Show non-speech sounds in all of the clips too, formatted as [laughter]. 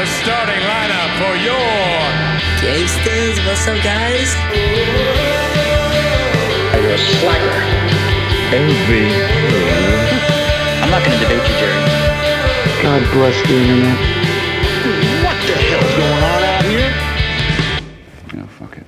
the starting lineup for your Gangsters, what's up, guys? Are You're a slacker. I'm not going to debate you, Jerry. God bless the internet. What the hell's going on out here? Yeah, fuck it.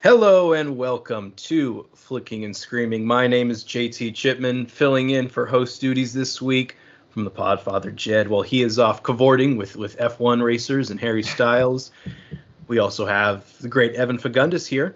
Hello and welcome to Flicking and Screaming. My name is JT Chipman, filling in for host duties this week from the Podfather Jed while he is off cavorting with, with F1 racers and Harry Styles. we also have the great Evan Fagundes here.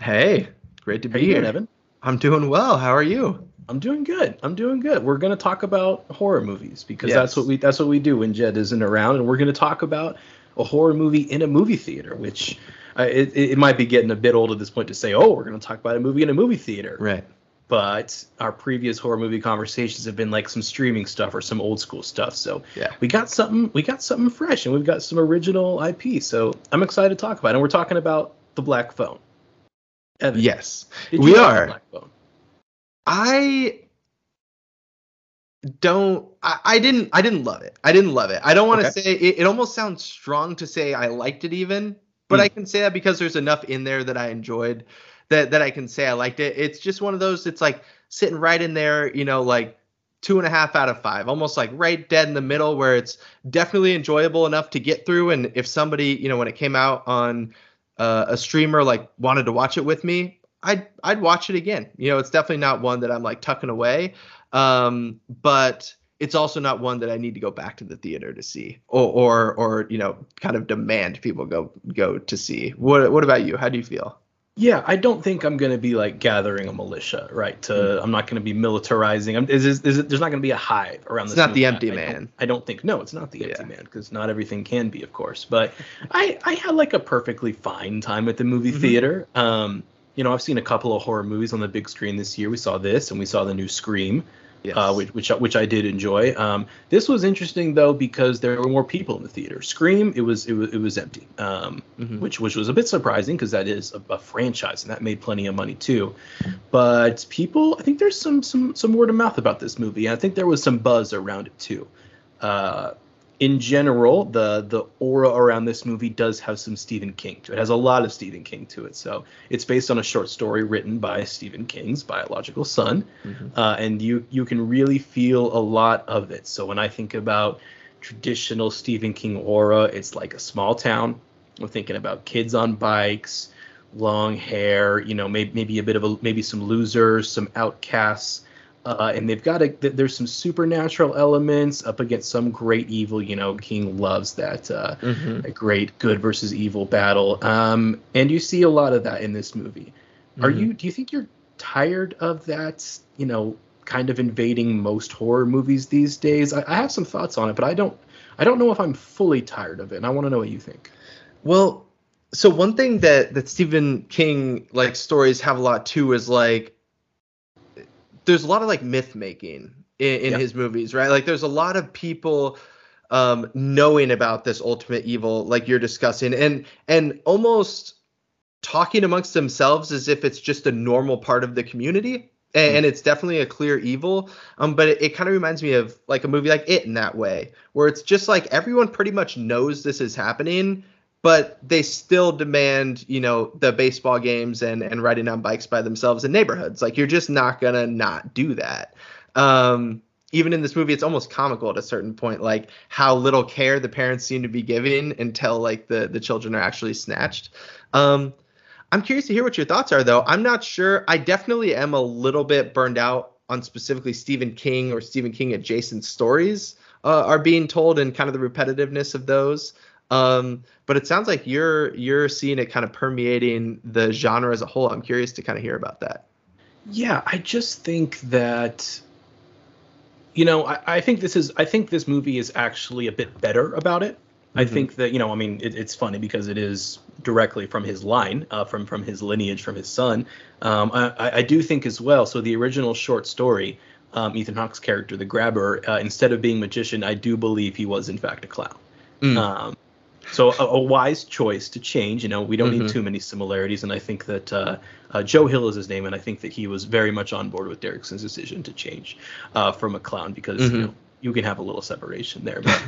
Hey, great to How be you here. doing, Evan? I'm doing well. How are you? I'm doing good. I'm doing good. We're gonna talk about horror movies because Yes. that's what we that's what we do when Jed isn't around, and we're gonna talk about a horror movie in a movie theater, which uh, it, it it might be getting a bit old at this point to say, oh, we're gonna talk about a movie in a movie theater. Right. But our previous horror movie conversations have been like some streaming stuff or some old school stuff. So Yeah. we got something we got something fresh, and we've got some original IP. So I'm excited to talk about, it. and we're talking about the Black Phone. Evan, Yes, we you like The are. Black Phone? I don't. I, I didn't. I didn't love it. I didn't love it. I don't want to Okay. say. It, it almost sounds strong to say I liked it even, but Hmm. I can say that because there's enough in there that I enjoyed. That that I can say I liked it. It's just one of those. It's like sitting right in there. You know, like two and a half out of five, almost like right dead in the middle, where it's definitely enjoyable enough to get through. And if somebody, you know, when it came out on uh, a streamer like wanted to watch it with me, I'd I'd watch it again. You know, it's definitely not one that I'm like tucking away, um, but it's also not one that I need to go back to the theater to see, or or or you know, kind of demand people go go to see. What what about you? How do you feel? Yeah, I don't think I'm going to be like gathering a militia, right? To Mm-hmm. I'm not going to be militarizing. I'm, is, is, is it, there's not going to be a hive around It's this. not the empty I- I man. don't- I don't think. No, it's not the empty man because not everything can be, of course. But I I had like a perfectly fine time at the movie Mhm. theater. Um, you know, I've seen a couple of horror movies on the big screen this year. We saw this, and we saw the new Scream Yes. uh, which, which which I did enjoy. Um, this was interesting though because there were more people in the theater. Scream, it was it was it was empty, um, Mhm. which which was a bit surprising because that is a, a franchise and that made plenty of money too. But people, I think there's some some some word of mouth about this movie. and I think there was some buzz around it too. Uh, in general, the the aura around this movie does have some Stephen King to it. It has a lot of Stephen King to it. So it's based on a short story written by Stephen King's biological son, Mhm. uh, and you you can really feel a lot of it. So when I think about traditional Stephen King aura, it's like a small town. We're thinking about kids on bikes, long hair, you know, maybe maybe a bit of a maybe some losers, some outcasts. Uh, and they've got a th- there's some supernatural elements up against some great evil. You know, King loves that uh, Mhm. a great good versus evil battle. Um, and you see a lot of that in this movie. Are Mhm. you? Do you think you're tired of that? You know, kind of invading most horror movies these days. I, I have some thoughts on it, but I don't. I don't know if I'm fully tired of it. And I want to know what you think. Well, so one thing that that Stephen King like stories have a lot too is like there's a lot of like myth making in, in Yeah. his movies, right? Like there's a lot of people um knowing about this ultimate evil like you're discussing and and almost talking amongst themselves as if it's just a normal part of the community and, and it's definitely a clear evil um but it, it kind of reminds me of like a movie like it in that way where it's just like everyone pretty much knows this is happening but they still demand you know the baseball games and and riding on bikes by themselves in neighborhoods. Like you're just not gonna not do that. Um even in this movie it's almost comical at a certain point like how little care the parents seem to be giving until like the the children are actually snatched. Um i'm curious to hear what your thoughts are though. I'm not sure. I definitely am a little bit burned out on specifically stephen king or stephen king adjacent stories uh, are being told and kind of the repetitiveness of those um but it sounds like you're you're seeing it kind of permeating the genre as a whole i'm curious to kind of hear about that Yeah, I just think that you know, I, I think this is I think this movie is actually a bit better about it. I Mhm. think that, you know, I mean, it, it's funny because it is directly from his line, uh, from from his lineage, from his son. Um, I, I- I do think as well. So the original short story, um, Ethan Hawke's character, the Grabber, uh, instead of being magician, I do believe he was in fact a clown. Mm. Um, so a, a wise choice to change. You know, we don't Mhm. need too many similarities, and I think that uh, uh, Joe Hill is his name, and I think that he was very much on board with Derrickson's decision to change uh, from a clown because Mhm. you know you can have a little separation there. But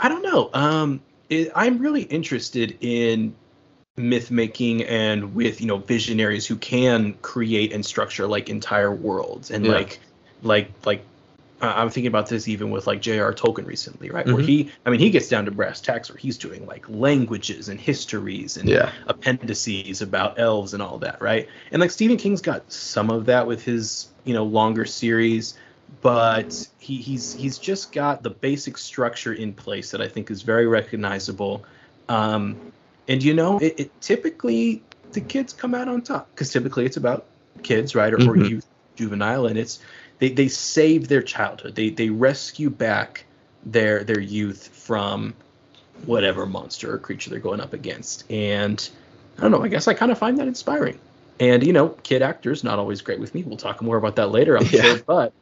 I don't know. Um, it, I'm really interested in myth making and with you know visionaries who can create and structure like entire worlds and Yeah. like like like I'm thinking about this even with like J.R. Tolkien recently, right? Where Mhm. he, I mean, he gets down to brass tacks where he's doing like languages and histories and Yeah. appendices about elves and all that, right? And like Stephen King's got some of that with his, you know, longer series, but he, he's he's just got the basic structure in place that I think is very recognizable. Um, and you know, it, it typically the kids come out on top because typically it's about kids, right, or, or Mhm. youth, juvenile, and it's they they save their childhood. They they rescue back their their youth from whatever monster or creature they're going up against. And I don't know, I guess I kind of find that inspiring. And you know, kid actors not always great with me. We'll talk more about that later, I'm [laughs] Yeah. sure. But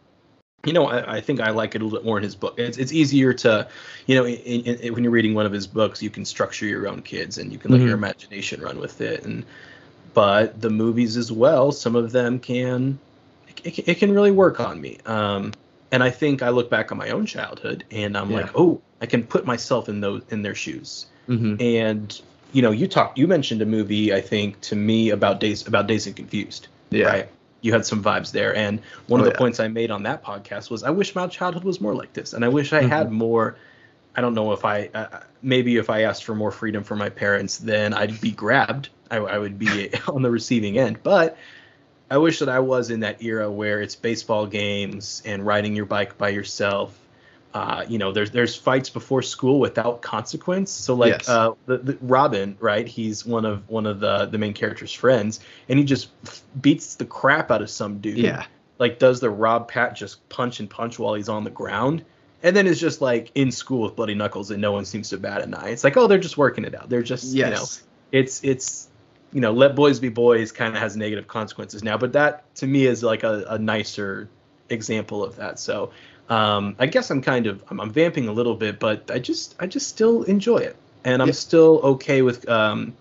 you know, I, I think I like it a little bit more in his book. It's it's easier to, you know, in, in, in- when you're reading one of his books, you can structure your own kids and you can let your Mhm. imagination run with it. And but the movies as well, some of them can it, can- it can really work on me. Um, and I think I look back on my own childhood and I'm like, oh, I can put myself in those in their shoes. Mm-hmm. And you know, you talked, you mentioned a movie I think to me about days about Dazed and Confused. Yeah. Right. You had some vibes there, and one Oh, of the yeah. points I made on that podcast was I wish my childhood was more like this, and I wish I Mm-hmm. had more. I don't know if I uh, maybe if I asked for more freedom from my parents, then I'd be grabbed. I, I would be [laughs] on the receiving end, but I wish that I was in that era where it's baseball games and riding your bike by yourself. Uh, you know, there's there's fights before school without consequence. So like Yes. uh, the, the Robin, right? He's one of one of the the main character's friends, and he just beats the crap out of some dude. Yeah. Like does the Rob Pat just punch and punch while he's on the ground, and then is just like in school with bloody knuckles, and no one seems to bat an eye. It's like oh, they're just working it out. They're just you know Yes. it's it's you know let boys be boys kind of has negative consequences now but that to me is like a, a nicer example of that so um i guess i'm kind of I'm, I'm vamping a little bit but i just i just still enjoy it and i'm Yeah. still okay with um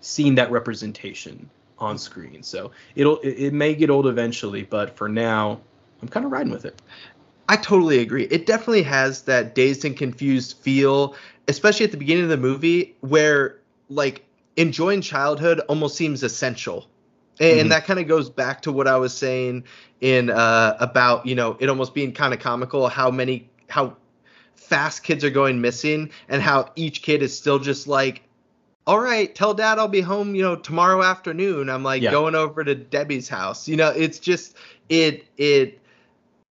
seeing that representation on screen so it'll it, it may get old eventually but for now i'm kind of riding with it I totally agree. It definitely has that dazed and confused feel, especially at the beginning of the movie, where like enjoying childhood almost seems essential. And, Mhm. that kind of goes back to what I was saying in uh, about you know it almost being kind of comical how many how fast kids are going missing and how each kid is still just like all right tell dad i'll be home you know tomorrow afternoon i'm like Yeah. going over to debbie's house you know it's just it it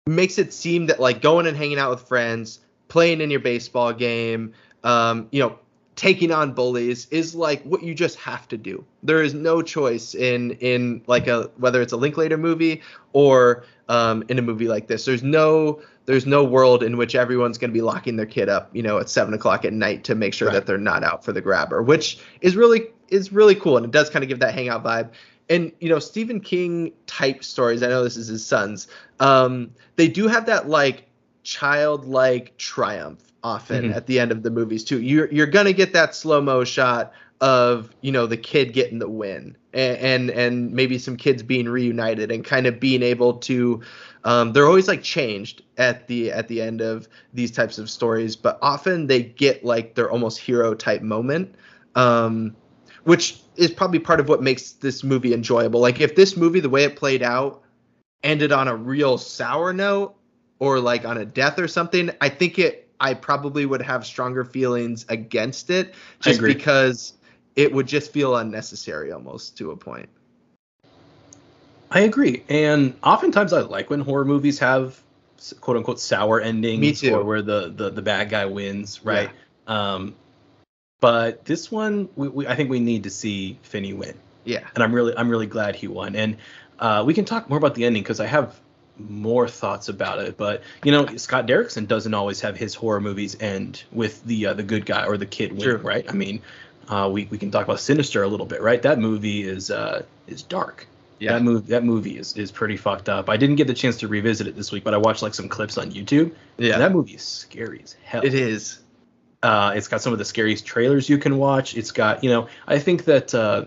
makes it seem that like going and hanging out with friends, playing in your baseball game, um, you know, taking on bullies is like what you just have to do. There is no choice in in like a whether it's a Linklater movie or um, in a movie like this. There's no there's no world in which everyone's going to be locking their kid up, you know, at seven o'clock at night to make sure Right. that they're not out for the grabber, which is really is really cool and it does kind of give that hangout vibe. And you know, Stephen King type stories. I know this is his son's. Um, they do have that like childlike triumph often Mhm. at the end of the movies too. You're you're gonna get that slow mo shot of you know the kid getting the win and and, and maybe some kids being reunited and kind of being able to um, they're always like changed at the at the end of these types of stories but often they get like their almost hero type moment um, which is probably part of what makes this movie enjoyable like if this movie the way it played out ended on a real sour note or like on a death or something i think it i probably would have stronger feelings against it just because it would just feel unnecessary almost to a point. I agree. And oftentimes i like when horror movies have quote unquote sour endings Me too. or where the, the the bad guy wins right? Yeah. um but this one we, we, i think we need to see finney win. Yeah. And i'm really i'm really glad he won. And uh, we can talk more about the ending because i have more thoughts about it but you know scott derrickson doesn't always have his horror movies end with the uh, the good guy or the kid win True. right? I mean uh, we, we can talk about sinister a little bit right? That movie is uh is dark. Yeah. that movie that movie is, is pretty fucked up. I didn't get the chance to revisit it this week but i watched like some clips on youtube. Yeah. That movie is scary as hell. It is. Uh, it's got some of the scariest trailers you can watch. It's got, you know, I think that, uh,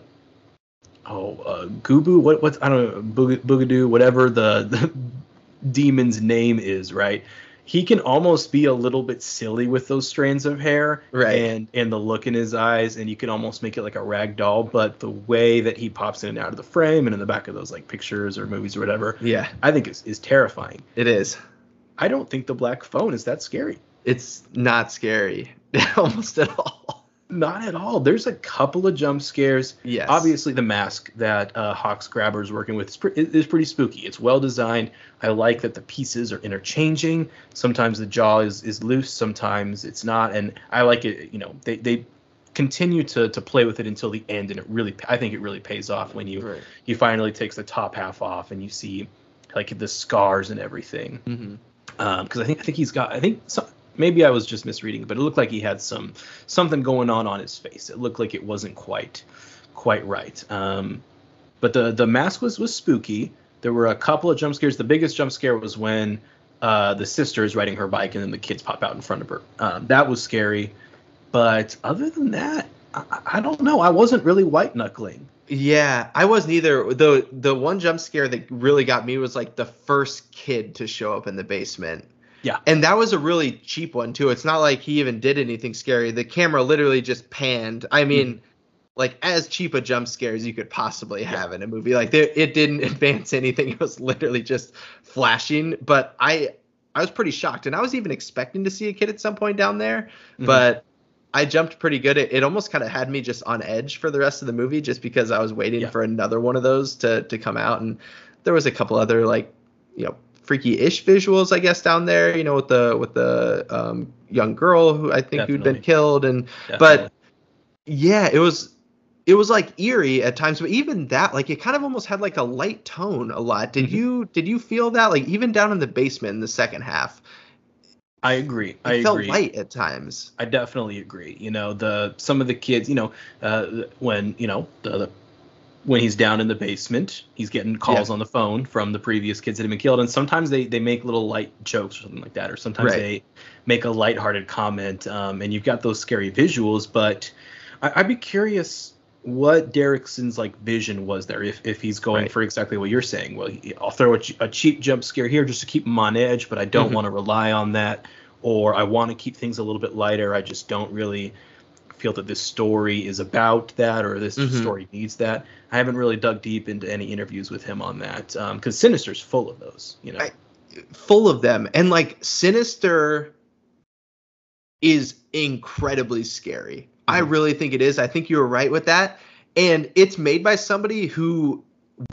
oh, uh, Gubu, what, what, I don't know, Boog- Boogadoo, whatever the, the demon's name is, right? he can almost be a little bit silly with those strands of hair Right. and and the look in his eyes and you can almost make it like a rag doll but the way that he pops in and out of the frame and in the back of those like pictures or movies or whatever Yeah, i think is, is terrifying it is. i don't think the black phone is that scary It's not scary [laughs] almost at all. Not at all. There's a couple of jump scares. Yes. obviously the mask that uh, Hawke's grabber is working with is, pre- is pretty spooky. It's well designed i like that the pieces are interchanging. Sometimes the jaw is, is loose sometimes it's not. And i like it you know they, they continue to, to play with it until the end and it really i think it really pays off when you Right. he finally takes the top half off and you see like the scars and everything. Mm-hmm. because I think I think he's got I think some, maybe I was just misreading, but it looked like he had some something going on on his face. It looked like it wasn't quite quite right. Um, but the the mask was was spooky. There were a couple of jump scares. The biggest jump scare was when uh, the sister is riding her bike and then the kids pop out in front of her. Um, that was scary. But other than that, I, I don't know. I wasn't really white knuckling. Yeah, I wasn't either. The the one jump scare that really got me was like the first kid to show up in the basement. Yeah. And that was a really cheap one too. It's not like he even did anything scary. The camera literally just panned. I mean, like as cheap a jump scare as you could possibly have in a movie. Like there, it didn't [laughs] advance anything. It was literally just flashing. But I I was pretty shocked, and I was even expecting to see a kid at some point down there, Mhm. but. I jumped pretty good. It, it almost kind of had me just on edge for the rest of the movie, just because I was waiting Yeah. for another one of those to to come out. And there was a couple other like, you know, freaky-ish visuals, I guess, down there. You know, with the with the um, young girl who I think who'd been killed, and Definitely. but yeah, it was it was like eerie at times, but even that, like, it kind of almost had like a light tone a lot. Did Mhm. you did you feel that? Like even down in the basement in the second half, I agree. it I felt agree. light at times. I definitely agree. You know, the some of the kids, you know, uh, when you know the, the when he's down in the basement, he's getting calls on the phone from the previous kids that have been killed, and sometimes they they make little light jokes or something like that, or sometimes Right. they make a lighthearted comment, um, and you've got those scary visuals. But I, I'd be curious what Derrickson's like vision was there if, if he's going Right. for exactly what you're saying. Well, he- I'll throw a, a cheap jump scare here just to keep him on edge, but I don't Mhm. want to rely on that, or I want to keep things a little bit lighter. I just don't really feel that this story is about that or this Mhm. story needs that. I haven't really dug deep into any interviews with him on that because Sinister's full of those. You know, I- full of them and like sinister is incredibly scary i Mhm. really think it is i think you were right with that and it's made by somebody who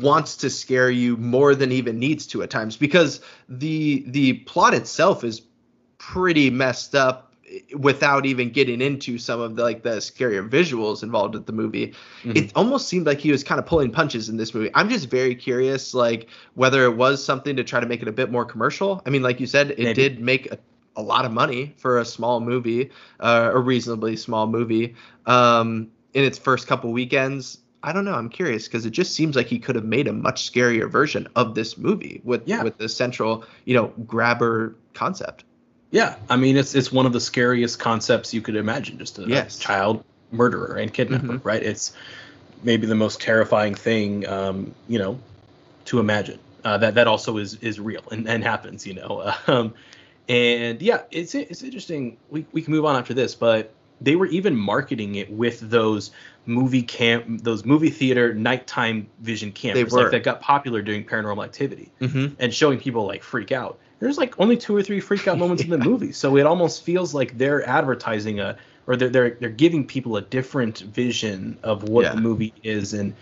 wants to scare you more than even needs to at times because the the plot itself is pretty messed up without even getting into some of the like the scarier visuals involved with the movie Mhm. it almost seemed like he was kind of pulling punches in this movie i'm just very curious like whether it was something to try to make it a bit more commercial i mean like you said it Maybe. did make a, a lot of money for a small movie uh, a reasonably small movie um in its first couple weekends i don't know i'm curious because it just seems like he could have made a much scarier version of this movie with Yeah. with the central you know grabber concept Yeah, I mean it's it's one of the scariest concepts you could imagine. Just a, a child murderer and kidnapper, Mhm. right? It's maybe the most terrifying thing, um, you know, to imagine. Uh, that that also is is real and, and happens, you know. [laughs] Um, and yeah, it's it's interesting. We we can move on after this, but they were even marketing it with those movie camp, those movie theater nighttime vision cameras, like that got popular during Paranormal Activity mm-hmm. and showing people like freak out. There's like only two or three freak out [laughs] moments in the movie, so it almost feels like they're advertising a or they're they're, they're giving people a different vision of what Yeah. the movie is, and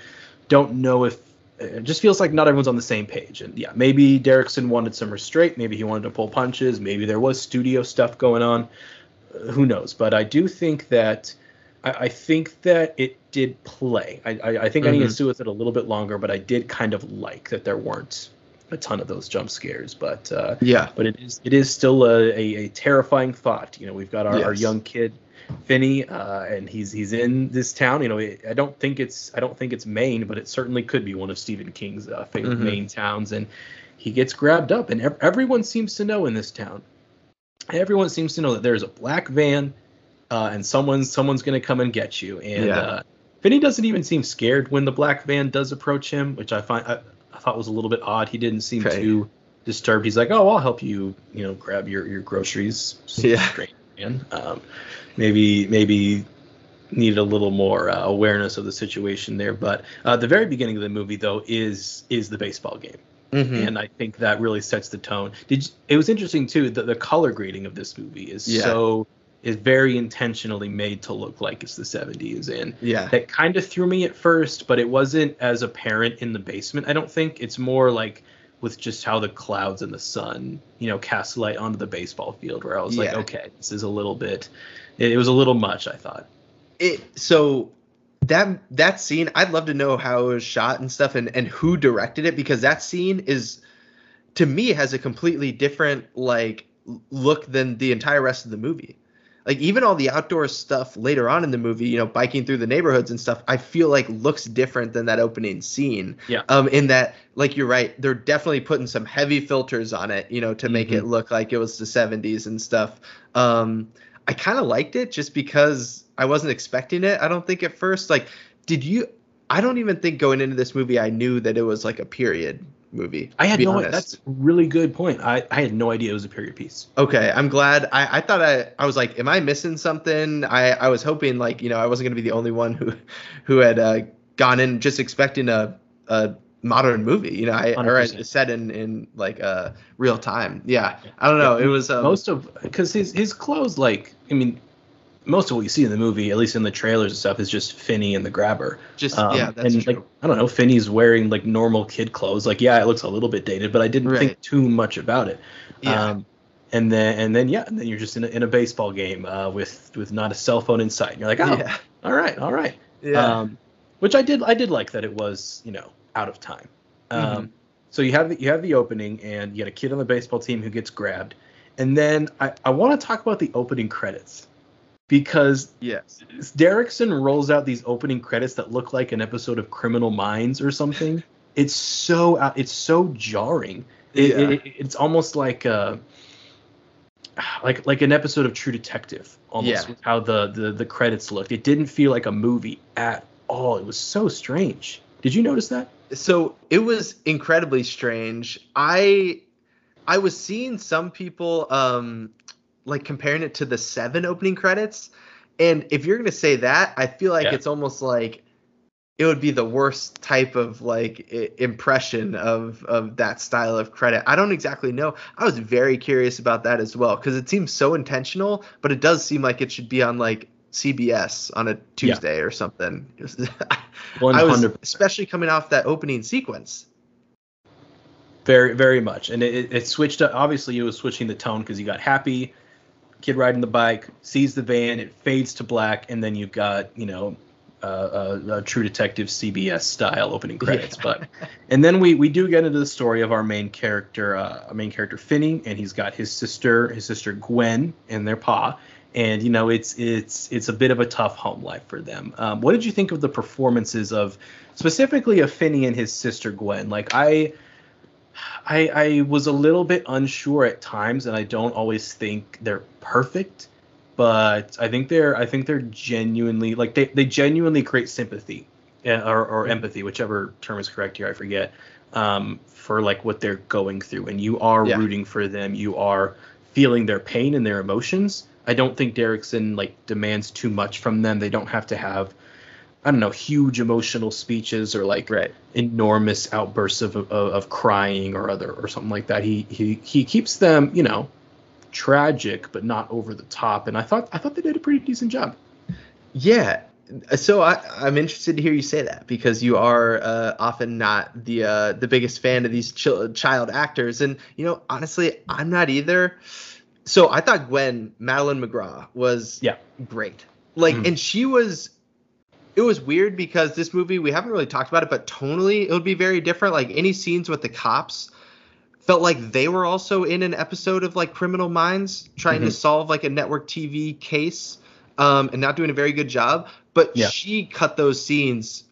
don't know if it just feels like not everyone's on the same page. And yeah, maybe Derrickson wanted some restraint, maybe he wanted to pull punches, maybe there was studio stuff going on. Uh, who knows? But I do think that I, I think that it did play. I I, I think I need to Mhm. sit with it a little bit longer, but I did kind of like that there weren't a ton of those jump scares. But uh, yeah but it is it is still a, a, a terrifying thought. You know, we've got our, our young kid, Finney, uh, and he's he's in this town. You know, I don't think it's I don't think it's Maine, but it certainly could be one of Stephen King's uh, favorite Mhm. Maine towns. And he gets grabbed up, and ev- everyone seems to know in this town. Everyone seems to know that there's a black van, uh, and someone's someone's going to come and get you. And Yeah. uh, Finney doesn't even seem scared when the black van does approach him, which I find I thought was a little bit odd. He didn't seem too disturbed. He's like, "Oh, I'll help you, you know, grab your your groceries." Yeah. Great man. Um, maybe maybe needed a little more uh, awareness of the situation there. But uh, the very beginning of the movie, though, is is the baseball game, Mhm. and I think that really sets the tone. Did you, it was interesting too that the color grading of this movie is Yeah. so is very intentionally made to look like it's the 70s and Yeah. that kind of threw me at first but it wasn't as apparent in the basement i don't think. It's more like with just how the clouds and the sun you know cast light onto the baseball field where i was like okay this is a little bit it, it was a little much i thought. It so that that scene i'd love to know how it was shot and stuff and and who directed it because that scene is to me has a completely different like look than the entire rest of the movie like even all the outdoor stuff later on in the movie you know biking through the neighborhoods and stuff i feel like looks different than that opening scene. Yeah. um in that like you're right they're definitely putting some heavy filters on it you know to make it look like it was the 70s and stuff. Um i kind of liked it just because i wasn't expecting it i don't think at first. Like did you i don't even think going into this movie i knew that it was like a period movie i had no honest. that's a really good point I, I had no idea it was a period piece Okay, I'm glad. I, I thought I I was like, am I missing something? I I was hoping like you know I wasn't gonna be the only one who who had uh, gone in just expecting a a modern movie. You know, I or a 100%. set in in like uh real time. Yeah, I don't know. It was um, most of because his his clothes like i mean most of what you see in the movie at least in the trailers and stuff is just finney and the grabber just Um, yeah, that's and true. like I don't know, Finney's wearing like normal kid clothes. Like yeah, it looks a little bit dated, but I didn't Right. think too much about it. Yeah. Um, and then and then yeah, and then you're just in a, in a baseball game uh, with with not a cell phone in sight. And you're like, oh, yeah, all right, all right. yeah, Um, which I did I did like that it was you know out of time. Um, Mhm. So you have the, you have the opening and you got a kid on the baseball team who gets grabbed, and then I, I want to talk about the opening credits because yes, Derrickson rolls out these opening credits that look like an episode of Criminal Minds or something. [laughs] It's so out- it's so jarring. It, Yeah. it- it's almost like uh like like an episode of True Detective almost Yeah. how the, the the credits looked. It didn't feel like a movie at all. It was so strange. Did you notice that? so it was incredibly strange i i was seeing some people um like comparing it to the seven opening credits and if you're gonna say that i feel like Yeah. it's almost like it would be the worst type of like I- impression of of that style of credit i don't exactly know i was very curious about that as well because it seems so intentional but it does seem like it should be on like cbs on a tuesday or something One [laughs] I was especially coming off that opening sequence. Very, very much. And it, it- it switched up. Obviously, it was switching the tone because you got happy, kid riding the bike, sees the van, it fades to black, and then you've got, you know, uh, a, a True Detective CBS style opening credits. But, and then we we do get into the story of our main character, uh, our main character Finney, and he's got his sister, his sister Gwen, and their pa. And you know, it's it's it's a bit of a tough home life for them. Um, what did you think of the performances of, specifically of Finney and his sister Gwen? Like I. I, I was a little bit unsure at times, and I don't always think they're perfect, but I think they're I think they're genuinely like they, they genuinely create sympathy uh, or, or empathy, whichever term is correct here, I forget, um, for like what they're going through, and you are Yeah. rooting for them, you are feeling their pain and their emotions. I don't think Derrickson like demands too much from them. They don't have to have I don't know huge emotional speeches or like Right. enormous outbursts of, of, of crying or other or something like that. He he he keeps them, you know, tragic but not over the top. And I thought I thought they did a pretty decent job. Yeah. So I, I'm interested to hear you say that because you are uh, often not the uh, the biggest fan of these chil- child actors, and you know honestly, I'm not either. So I thought Gwen Madeleine McGraw was Yeah. great, like, Mhm. and she was. It was weird because this movie we haven't really talked about it, but tonally it would be very different. Like any scenes with the cops felt like they were also in an episode of like Criminal Minds trying to Mhm. solve like a network TV case um, and not doing a very good job. But Yeah. she cut those scenes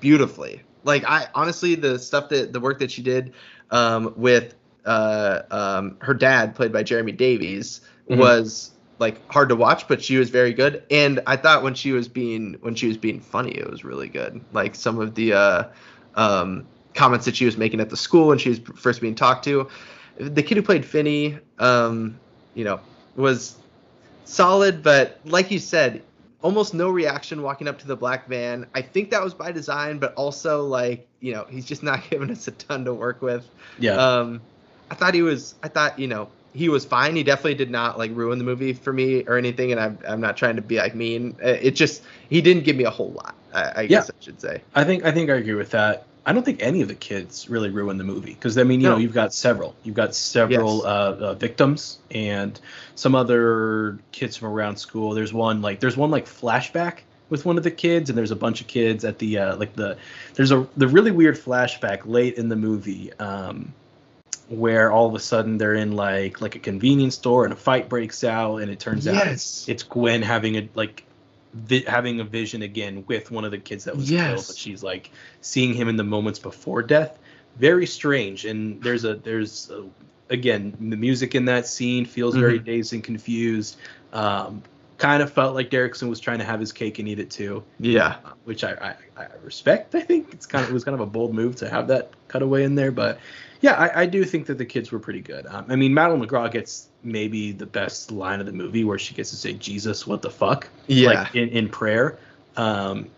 beautifully. Like I honestly, the stuff that the work that she did um, with uh, um, her dad, played by Jeremy Davies, Mhm. was like hard to watch, but she was very good. And I thought when she was being when she was being funny, it was really good. Like some of the uh, um, comments that she was making at the school when she was first being talked to. the kid who played Finney, um, you know, was solid, but like you said, almost no reaction walking up to the black van. I think that was by design, but also like you know he's just not [laughs] giving us a ton to work with. Yeah. Um, I thought he was. I thought you know he was fine. He definitely did not like ruin the movie for me or anything. And I'm I'm not trying to be like mean. It just he didn't give me a whole lot. I, I guess I should say. I think I think I agree with that. I don't think any of the kids really ruined the movie because I mean, you No. know, you've got several, you've got several Yes. uh, uh, victims and some other kids from around school. There's one like there's one like flashback with one of the kids, and there's a bunch of kids at the uh, like the there's a the really weird flashback late in the movie um, where all of a sudden they're in like like a convenience store and a fight breaks out, and it turns out Yes. it's Gwen having a like vi- having a vision again with one of the kids that was killed, Yes. but she's like seeing him in the moments before death. Very strange, and there's a there's a, again the music in that scene feels very Mhm. dazed and confused. Um, kind of felt like Derrickson was trying to have his cake and eat it too, Yeah. uh, which I, I, I respect. I think it's kind of it was kind of a bold move to have that cutaway in there, but yeah, I, I do think that the kids were pretty good. Um, I mean, Madeleine McGraw gets maybe the best line of the movie where she gets to say Jesus, what the fuck, Yeah. like in, in prayer. Um,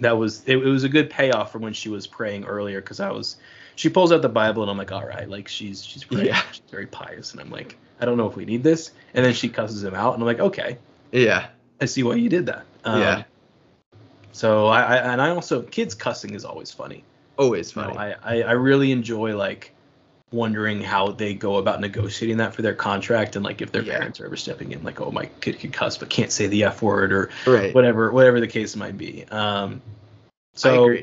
that was it, it was a good payoff for when she was praying earlier because I was she pulls out the Bible and I'm like, all right, like she's she's praying, Yeah. she's very pious, and I'm like, I don't know if we need this, and then she cusses him out, and I'm like, okay, Yeah. I see why you did that. Um, Yeah. So I, I and I also kids cussing is always funny. Always You know, funny. I, I I really enjoy like wondering how they go about negotiating that for their contract and like if their Yeah. parents are ever stepping in like oh my kid can cuss but can't say the f word or right. whatever whatever the case might be. Um, so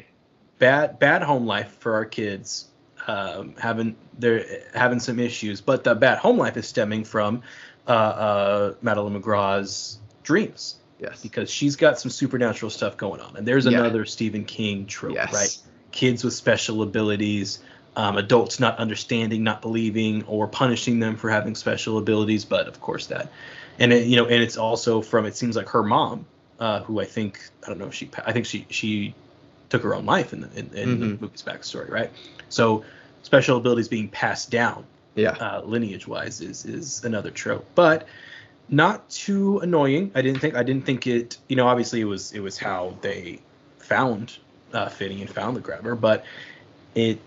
bad bad home life for our kids um, having they're having some issues, but the bad home life is stemming from uh, uh, Madeleine McGraw's dreams Yes. because she's got some supernatural stuff going on, and there's Yeah. another Stephen King trope, Yes. right? Kids with special abilities. Um, adults not understanding, not believing, or punishing them for having special abilities, but of course that, and it, you know, and it's also from it seems like her mom, uh, who I think I don't know if she I think she she took her own life in the in, in the Mhm. movie's backstory, right? So special abilities being passed down Yeah. uh, lineage wise is is another trope, but not too annoying. I didn't think I didn't think it. You know, obviously it was it was how they found uh, Finney and found the grabber, but it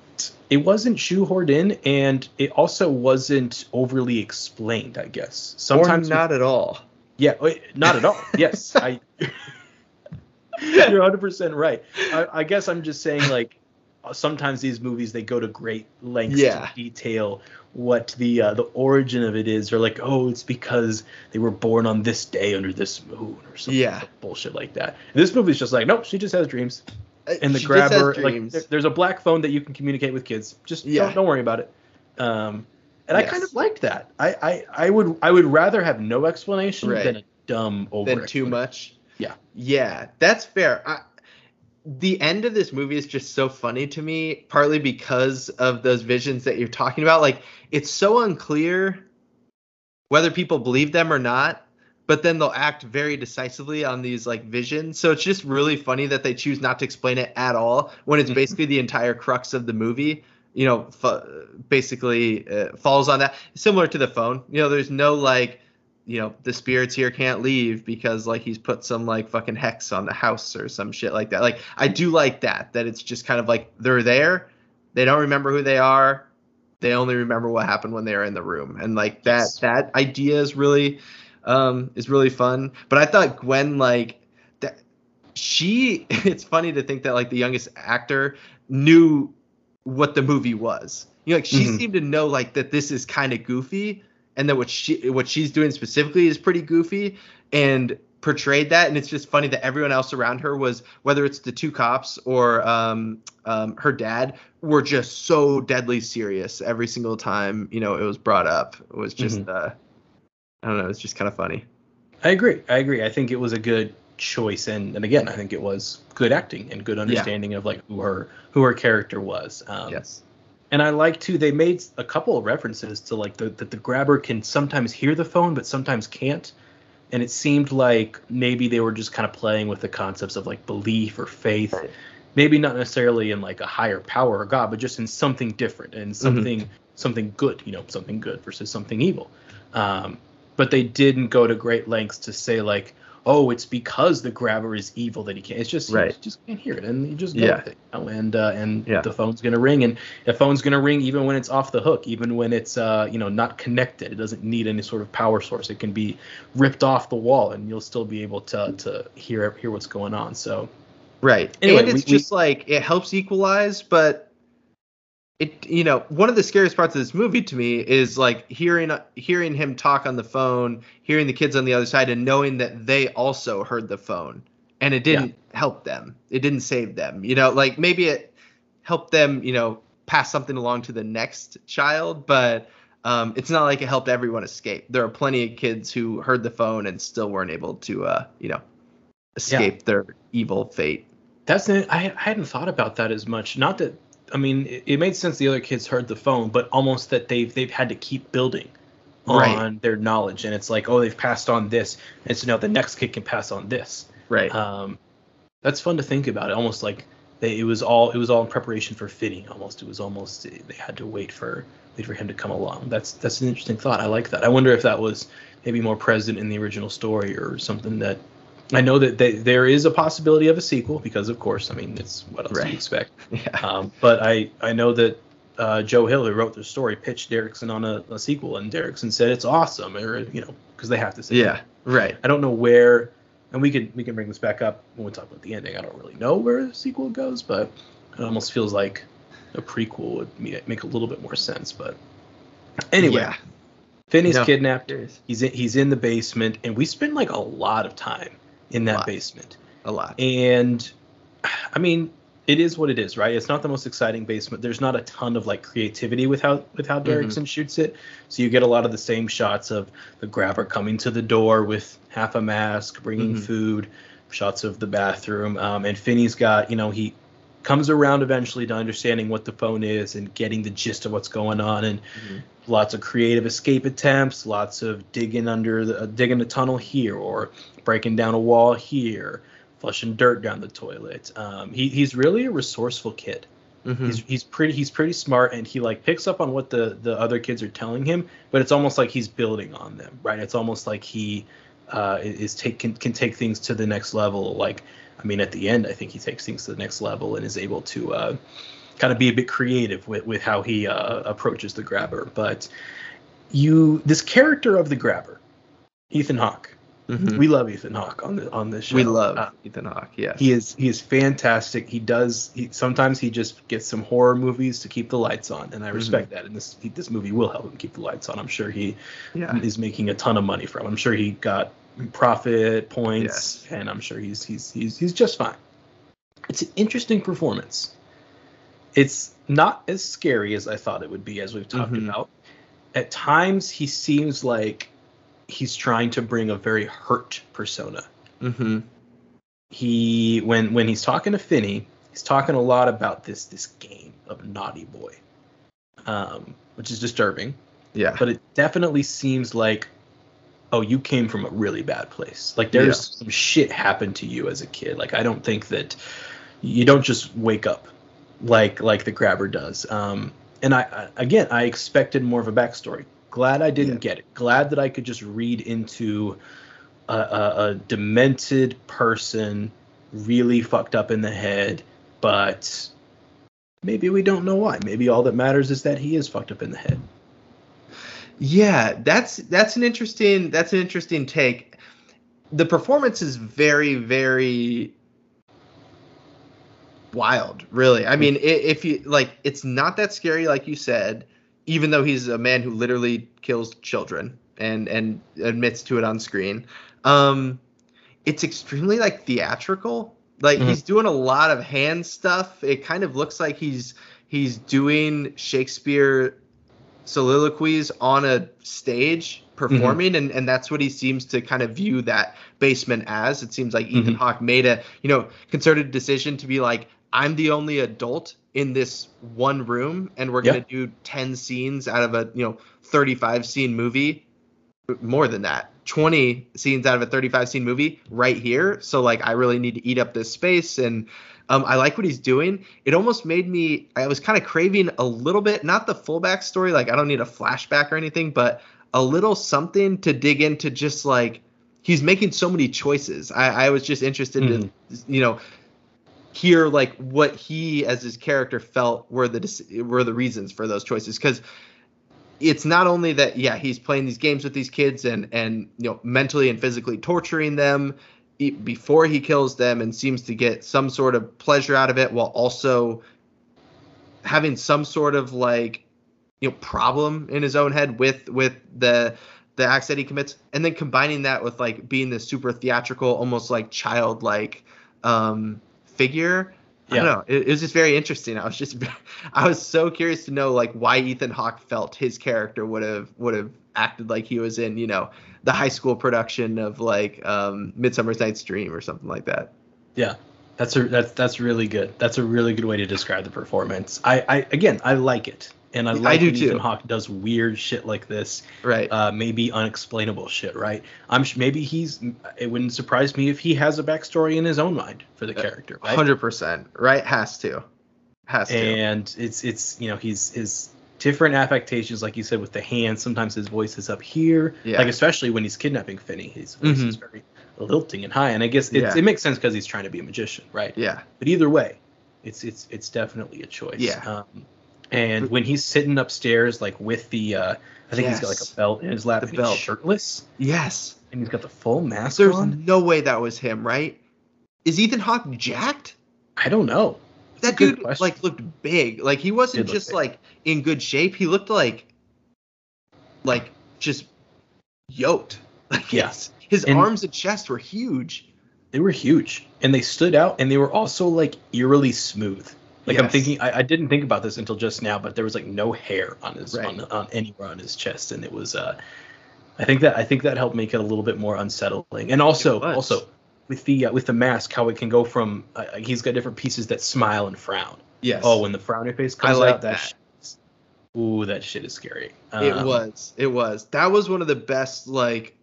it wasn't shoehorned in, and it also wasn't overly explained. I guess sometimes or not at all. yeah, not at all. Yes, [laughs] I. [laughs] You're 100 percent right. I, I guess I'm just saying like sometimes these movies they go to great lengths Yeah. to detail what the uh, the origin of it is, or like oh it's because they were born on this day under this moon or something Yeah. bullshit like that. And this movie's just like nope, she just has dreams and the she grabber like there- there's a black phone that you can communicate with kids. Just Yeah. don't, don't worry about it. Um, and I kind of liked that. I, I I would I would rather have no explanation Right. than a dumb over than too much. Yeah. Yeah, that's fair. I, the end of this movie is just so funny to me, partly because of those visions that you're talking about. Like, it's so unclear whether people believe them or not, but then they'll act very decisively on these like visions. So it's just really funny that they choose not to explain it at all when it's Mhm. basically the entire crux of the movie. You know, f- basically uh, falls on that. Similar to the phone. You know, there's no like you know the spirits here can't leave because like he's put some like fucking hex on the house or some shit like that like i do like that that it's just kind of like they're there they don't remember who they are they only remember what happened when they were in the room and like that Yes. that idea is really um is really fun. But i thought gwen like that she [laughs] it's funny to think that like the youngest actor knew what the movie was. You know like she Mhm. seemed to know like that this is kind of goofy and that what she what she's doing specifically is pretty goofy and portrayed that. And it's just funny that everyone else around her was whether it's the two cops or um, um, her dad were just so deadly serious every single time you know it was brought up. It was just uh i don't know it's just kind of funny I agree. I agree. I think it was a good choice, and and again, I think it was good acting and good understanding of like who her who her character was. Um, yes And I like too. They made a couple of references to like the, that the grabber can sometimes hear the phone, but sometimes can't. And it seemed like maybe they were just kind of playing with the concepts of like belief or faith, maybe not necessarily in like a higher power or God, but just in something different and something something good, you know, something good versus something evil. Um, but they didn't go to great lengths to say like, oh, it's because the grabber is evil that he can't. It's just Right. you just can't hear it, and you just Yeah. it. you know, and uh, and Yeah. the phone's gonna ring, and the phone's gonna ring even when it's off the hook, even when it's uh, you know not connected. It doesn't need any sort of power source. It can be ripped off the wall, and you'll still be able to to hear hear what's going on. So Right. Anyway, and it's we- we- just like it helps equalize, but it you know, one of the scariest parts of this movie to me is like hearing hearing him talk on the phone, hearing the kids on the other side and knowing that they also heard the phone and it didn't help them. It didn't save them. You know, like maybe it helped them, you know, pass something along to the next child, but um, it's not like it helped everyone escape. There are plenty of kids who heard the phone and still weren't able to, uh, you know, escape their evil fate. That's. I, I hadn't thought about that as much. Not that I mean, it, it made sense the other kids heard the phone, but almost that they've they've had to keep building Right. on their knowledge, and it's like, oh, they've passed on this, and so now the next kid can pass on this. Right. Um, that's fun to think about. It almost like they, it was all it was all in preparation for Finney. Almost it was almost they had to wait for wait for him to come along. That's that's an interesting thought. I like that. I wonder if that was maybe more present in the original story or something that. I know that they, there is a possibility of a sequel because, of course, I mean, it's what else do you expect? [laughs] yeah. Um, but I, I know that uh, Joe Hill, who wrote the story, pitched Derrickson on a, a sequel, and Derrickson said it's awesome, or you know, because they have to say. Yeah. Right. I don't know where, and we can we can bring this back up when we talk about the ending. I don't really know where the sequel goes, but it almost feels like a prequel would make a little bit more sense. But anyway, Yeah. Finney's No. kidnapped. He's in, he's in the basement, and we spend like a lot of time in that basement. A lot. And I mean, it is what it is, right? It's not the most exciting basement. There's not a ton of like creativity with how with how Derrickson shoots it. So you get a lot of the same shots of the grabber coming to the door with half a mask, bringing Mhm. food, shots of the bathroom, um, and Finney's got you know he comes around eventually to understanding what the phone is and getting the gist of what's going on and Mhm. lots of creative escape attempts lots of digging under the uh, digging a tunnel here or breaking down a wall here flushing dirt down the toilet. Um, he, he's really a resourceful kid. Mhm. he's he's pretty he's pretty smart and he like picks up on what the the other kids are telling him but it's almost like he's building on them right? It's almost like he uh is take can, can take things to the next level. Like i mean at the end i think he takes things to the next level and is able to uh kind of be a bit creative with with how he uh approaches the grabber. But you this character of the grabber ethan hawke Mhm. we love ethan hawke on the on this show we love Uh, Ethan Hawke. Yes. he is he is fantastic. He does he sometimes he just gets some horror movies to keep the lights on, and I respect that. And this he, this movie will help him keep the lights on. I'm sure he Yeah. is making a ton of money from. I'm sure he got profit points, Yes. and I'm sure he's he's he's he's just fine. It's an interesting performance. It's not as scary as I thought it would be, as we've talked Mhm. about. At times, he seems like he's trying to bring a very hurt persona Mm-hmm. he when when he's talking to Finney, he's talking a lot about this this game of Naughty Boy, um, which is disturbing. Yeah. But it definitely seems like, oh, you came from a really bad place. Like there's Yeah. some shit happened to you as a kid. Like I don't think that you don't just wake up like like the grabber does. Um, and I, I again, I expected more of a backstory. Glad I didn't Yeah. get it. Glad that I could just read into a, a, a demented person, really fucked up in the head, but maybe we don't know why. Maybe all that matters is that he is fucked up in the head. Yeah, that's that's an interesting that's an interesting take. The performance is very very wild, really. I mean, if you like it's not that scary like you said, even though he's a man who literally kills children and and admits to it on screen. Um it's extremely like theatrical. Like Mhm. he's doing a lot of hand stuff. It kind of looks like he's he's doing Shakespeare soliloquies on a stage performing and, and that's what he seems to kind of view that basement as it seems like ethan Mhm. hawke made a you know concerted decision to be like i'm the only adult in this one room and we're Yeah. going to do 10 scenes out of a you know 35 scene movie. More than that. 20 scenes out of a 35 scene movie right here. So like i really need to eat up this space and um, i like what he's doing. It almost made me i was kind of craving a little bit not the full backstory like i don't need a flashback or anything but a little something to dig into just like he's making so many choices. I, I was just interested Mhm. to you know hear like what he as his character felt were the were the reasons for those choices. Because it's not only that yeah he's playing these games with these kids and and you know mentally and physically torturing them before he kills them and seems to get some sort of pleasure out of it while also having some sort of like you know problem in his own head with with the the acts that he commits. And then combining that with like being this super theatrical almost like childlike um figure I don't know. It, it was just very interesting. I was just, [laughs] I was so curious to know like why Ethan Hawke felt his character would have would have acted like he was in, you know, the high school production of like um, Midsummer's Night's Dream or something like that. Yeah, that's a that's that's really good. That's a really good way to describe the performance. I, I again, I like it, and I I like do when too. Ethan Hawke does weird shit like this, Right. uh, maybe unexplainable shit. Right? I'm sh- maybe he's. It wouldn't surprise me if he has a backstory in his own mind for the character. Right? Hundred percent. Right. Has to. Has to. and it's it's you know he's his different affectations like you said with the hands sometimes his voice is up here Yeah. like especially when he's kidnapping Finney his voice Mhm. is very lilting and high and I guess it's, Yeah. it makes sense because he's trying to be a magician right yeah. but either way it's it's it's definitely a choice Yeah. um, and when he's sitting upstairs like with the uh I think he's got like a belt in his lap The belt. shirtless Yes. and he's got the full mask There's on no way that was him, right? Is Ethan Hawke jacked? I don't know That's that dude question. like looked big. Like he wasn't just big. like in good shape. He looked like like just yoked. [laughs] Like Yeah. his, his And- arms and chest were huge. they were huge and they stood out and they were also like eerily smooth like i'm thinking I, I didn't think about this until just now but there was like no hair on his Right. on, on anywhere on his chest and it was uh i think that i think that helped make it a little bit more unsettling and also also with the uh, with the mask how it can go from uh, he's got different pieces that smile and frown Yes. oh when the frowny face comes like out that, that. is- ooh that shit is scary it Um, was. It was. That was one of the best like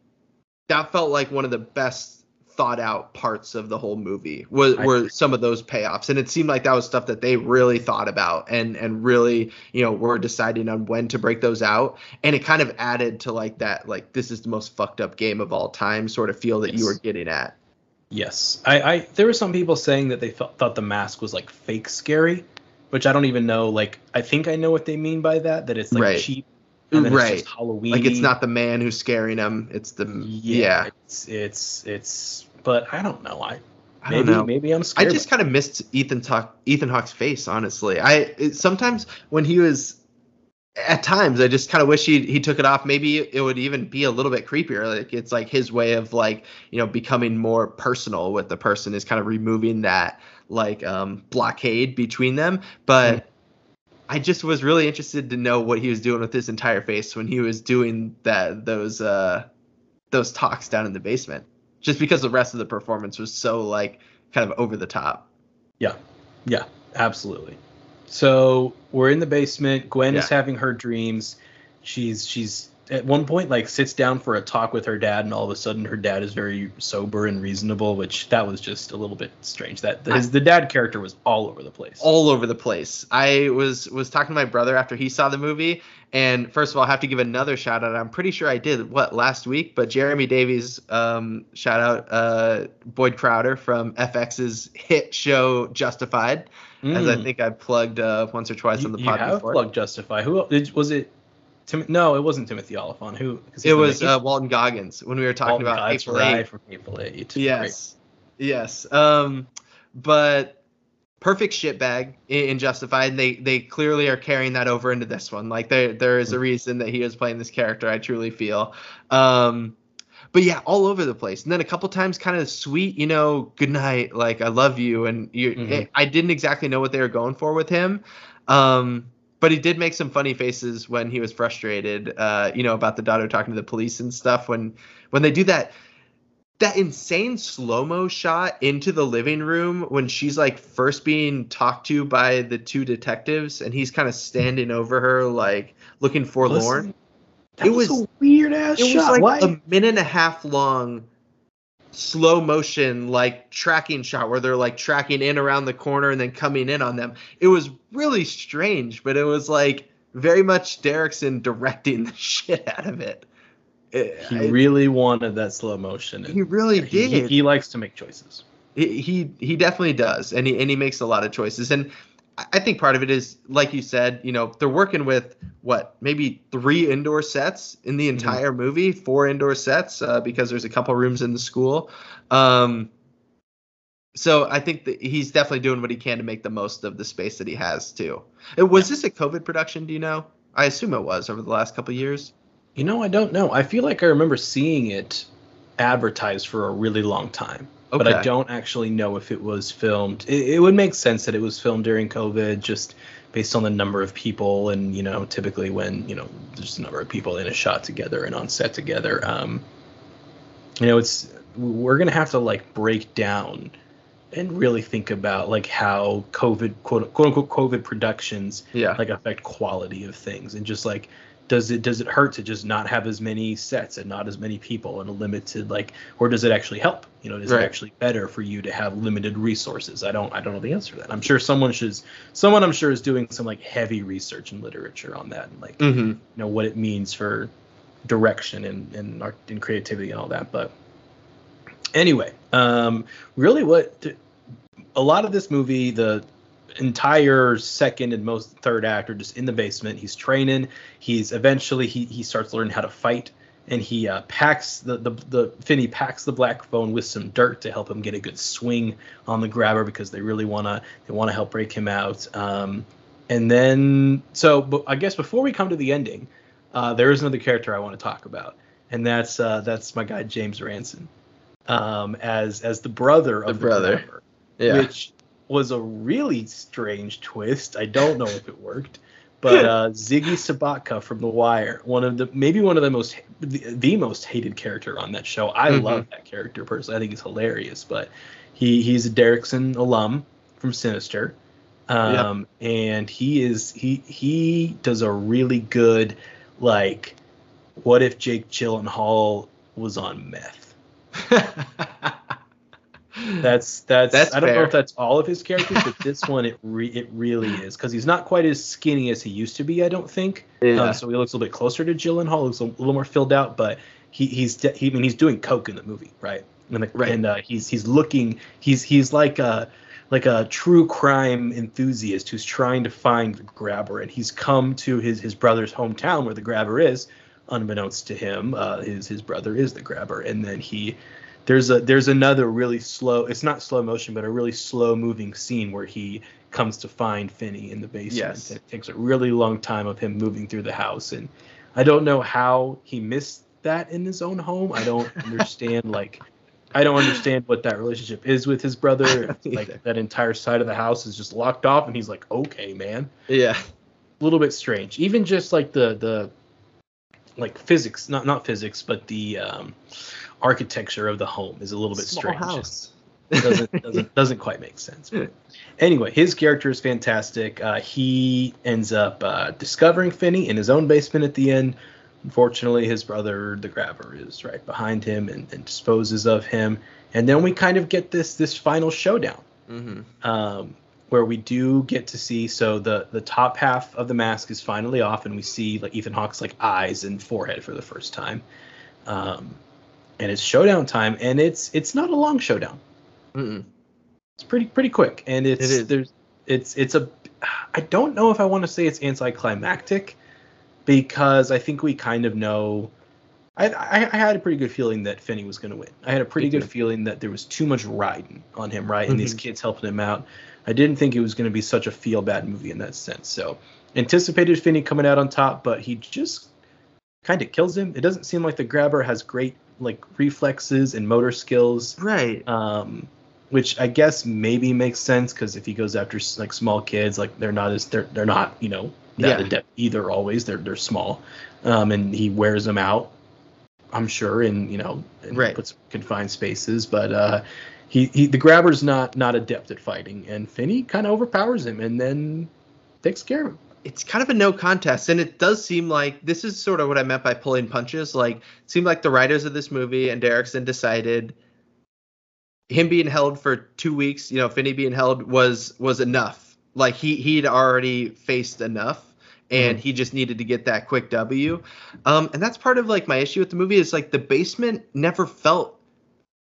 that felt like one of the best thought out parts of the whole movie was were some of those payoffs and it seemed like that was stuff that they really thought about and and really you know were deciding on when to break those out and it kind of added to like that like this is the most fucked up game of all time sort of feel that you were getting at Yes, I, I there were some people saying that they felt, thought the mask was like fake scary, which I don't even know. Like, I think I know what they mean by that. That it's like Right. cheap, right Halloween. like it's not the man who's scaring him it's the Yeah, yeah, It's it's it's. But I don't know. I, I maybe know maybe I'm I just kind of missed Ethan Hawke, Ethan Hawke's face, honestly. I it, sometimes when he was at times I just kind of wish he he took it off. Maybe it would even be a little bit creepier. Like it's like his way of like you know becoming more personal with the person is kind of removing that like um blockade between them. But I just was really interested to know what he was doing with his entire face when he was doing that those uh those talks down in the basement. Just because the rest of the performance was so like kind of over the top. Yeah, yeah, absolutely. So we're in the basement. Gwen is having her dreams. She's she's at one point like sits down for a talk with her dad, and all of a sudden her dad is very sober and reasonable, which that was just a little bit strange. That his, the dad character was all over the place. all over the place. I was was talking to my brother after he saw the movie, and first of all, I have to give another shout out. I'm pretty sure I did what last week, but Jeremy Davies, um, shout out uh, Boyd Crowder from FX's hit show Justified, as I Mm. think I've plugged uh, once or twice you, on the podcast. you have before. plugged Justify. Who was it? Tim, no, it wasn't Timothy Olyphant. Who? It was uh, Walton Goggins when we were talking Walton about April right, from April Eight. Yes. Yes. Um, but perfect shitbag in, in Justified. And they they clearly are carrying that over into this one. Like there there is a reason that he is playing this character. I truly feel. Um, but yeah, all over the place. And then a couple times, kind of sweet, you know, good night, like I love you. And you, Mhm. I didn't exactly know what they were going for with him. Um, but he did make some funny faces when he was frustrated, uh, you know, about the daughter talking to the police and stuff. When when they do that, that insane slow mo shot into the living room when she's like first being talked to by the two detectives, and he's kind of standing over her, like looking forlorn. Listen, That It was, was- a weird ass it was shot. like Why? a minute and a half long slow motion like tracking shot where they're like tracking in around the corner and then coming in on them it was really strange but it was like very much derrickson directing [laughs] the shit out of it It- he I- really wanted that slow motion. he really he- did He, likes to make choices. he he he definitely does and he and he makes a lot of choices and I- think part of it is like you said you know they're working with what maybe three indoor sets in the entire movie four indoor sets uh, because there's a couple rooms in the school um so I think that he's definitely doing what he can to make the most of the space that he has too. Uh, Was this a COVID production? Do you know? I assume it was over the last couple years. You know, I don't know. I feel like I remember seeing it advertised for a really long time, but I don't actually know if it was filmed. It, it would make sense that it was filmed during COVID, just based on the number of people, and you know, typically when you know there's a number of people in a shot together and on set together. Um, you know, it's we're gonna have to like break down and really think about like how COVID quote quote unquote COVID productions Yeah. like affect quality of things and just like does it does it hurt to just not have as many sets and not as many people and a limited like or does it actually help you know is Right. it actually better for you to have limited resources i don't i don't know the answer to that i'm sure someone should someone i'm sure is doing some like heavy research and literature on that and like Mm-hmm. you know what it means for direction and and art and creativity and all that but anyway um really what a lot of this movie the entire second and most third act are just in the basement. He's training. He's eventually he, he starts learning how to fight. And he uh, packs the, the the Finney packs the black phone with some dirt to help him get a good swing on the grabber because they really want to they want to help break him out. Um, and then so but I guess before we come to the ending uh, there is another character I want to talk about. And that's uh, that's my guy James Ransone. Um, as as the brother of The the, brother. grabber Yeah. which was a really strange twist. I don't know if it worked, but [laughs] uh, Ziggy Sobotka from The Wire, one of the maybe one of the most the, the most hated character on that show. I Mhm. love that character personally. I think he's hilarious, but he he's a Derrickson alum from Sinister. Um, and he is he he does a really good like what if Jake Gyllenhaal was on meth? [laughs] That's that's, That's I don't know if that's all of his characters, but this one it re- it really is because he's not quite as skinny as he used to be. I don't think. Yeah. Um, so he looks a little bit closer to Gyllenhaal. Looks a little more filled out, but he he's de- he, I mean he's doing coke in the movie, right? And, the, Right. and uh, he's he's looking he's he's like a like a true crime enthusiast who's trying to find the grabber, and he's come to his his brother's hometown where the grabber is. Unbeknownst to him, uh, his his brother is the grabber, and then he there's a there's another really slow it's not slow motion but a really slow moving scene where he comes to find Finney in the basement. Yes. It takes a really long time of him moving through the house and I don't know how he missed that in his own home. I don't [laughs] understand like I don't understand what that relationship is with his brother. [laughs] Like that entire side of the house is just locked off and he's like, "Okay, man." yeah. A little bit strange. Even just like the the like physics, not not physics, but the um architecture of the home is a little bit Small strange house. [laughs] doesn't doesn't doesn't quite make sense. But anyway, his character is fantastic. Uh, he ends up uh, discovering Finney in his own basement at the end. Unfortunately, his brother, the grabber, is right behind him and, and disposes of him. And then we kind of get this this final showdown hmm um, where we do get to see so the the top half of the mask is finally off and we see like Ethan Hawke's like eyes and forehead for the first time. Um, and it's showdown time and it's it's not a long showdown Mm-mm. it's pretty pretty quick and it's It there's it's it's a i don't know if i want to say it's anticlimactic because i think we kind of know I, I, I had a pretty good feeling that Finney was going to win. I had a pretty good feeling that there was too much riding on him, right? And these Mhm. kids helping him out. I didn't think it was going to be such a feel bad movie in that sense. So anticipated Finney coming out on top, but he just kind of kills him. It doesn't seem like the grabber has great like reflexes and motor skills Right. um, which I guess maybe makes sense because if he goes after like small kids, like they're not as they're they're not you know that Yeah. adept either. Always they're they're small, um, and he wears them out. I'm sure, in you know, and Right. puts confined spaces, but uh, he he the grabber's not not adept at fighting, and Finney kind of overpowers him and then takes care of him. It's kind of a no contest and it does seem like this is sort of what i meant by pulling punches like it seemed like the writers of this movie and derrickson decided him being held for two weeks you know finney being held was was enough. Like he he'd already faced enough and he just needed to get that quick w. Um and that's part of like my issue with the movie is like the basement never felt